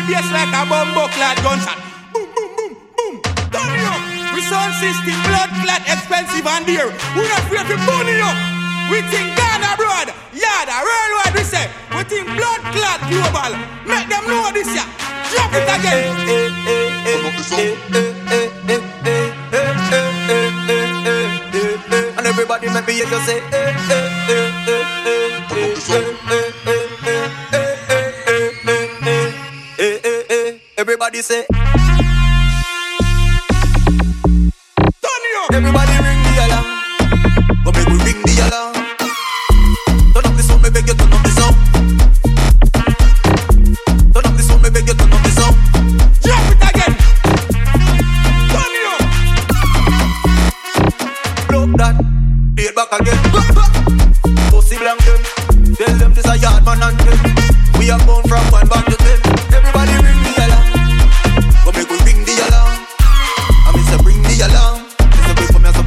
the bass like a bumbo clad gunshot. Boom, boom, boom, boom. Turn it up. We sound system, blood clot, expensive and dear. We not afraid to it up. We think God abroad, yada, worldwide we say. We think blood clot global. Make them know this ya. Drop it again. And everybody make me hear you say eh, eh, eh. Everybody say. Turn it up. Everybody ring the alarm. Go make we ring the alarm. Turn up the sound, me beg you turn up the sound. Turn up the sound, me beg you turn up the sound. Drop it again. Turn it up. Blow that, play it back again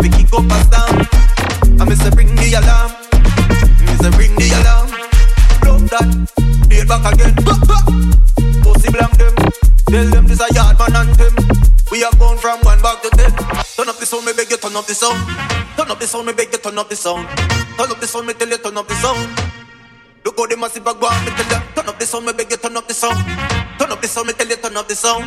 a a pick it up and down I miss a bring the alarm Miss a ring the alarm Blow that, it back again Pussy blank them Tell them this a yard man them We are born from one back to ten Turn up the sound, me beg you turn up the sound Turn up the sound, me beg you turn up the sound Turn up the sound, me tell you turn up the sound Look how the massive bag one, me tell you Turn up the sound, me beg you turn up the sound Turn up the sound, me tell you turn up the sound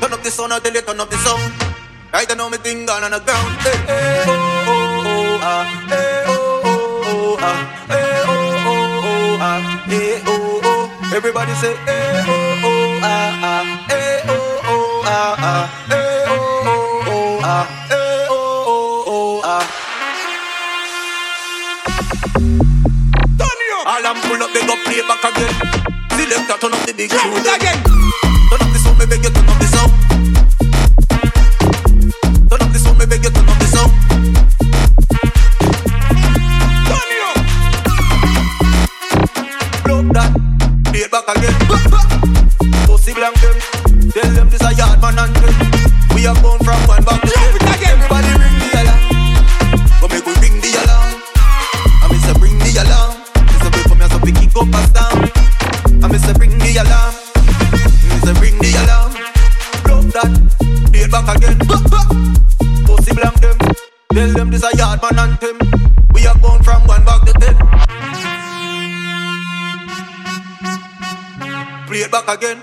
Turn up the sound, I tell you turn up the sound Right now me thing gone on the ground hey, hey, oh, oh, oh, ah, hey, oh, oh, oh, ah, hey, oh, oh, oh, ah, hey, oh, oh. Everybody say hey, oh, oh, ah, ah, hey, oh, oh, ah, ah, hey, oh, oh, oh, ah, hey, oh, oh, oh, ah. Turn it up. All I'm pull up, they go play back again. Selector, turn up the big tune again. Turn up the sound, you turn up the sound. Play it back again. Pussy blank them, tell them this a yard man and them. We are born from one back to ten. Everybody ring the alarm. Go make we ring the alarm. I miss a bring the alarm. Miss a wait for me as a pick it up and down. I miss a bring the alarm. Miss a bring the alarm. Blow that, play it back again. Pussy blank them, tell them this a yard man and them. We are born from one back to ten. Play it back again.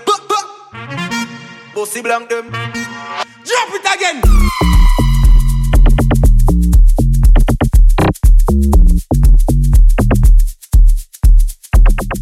Pussy blank them. Drop it again.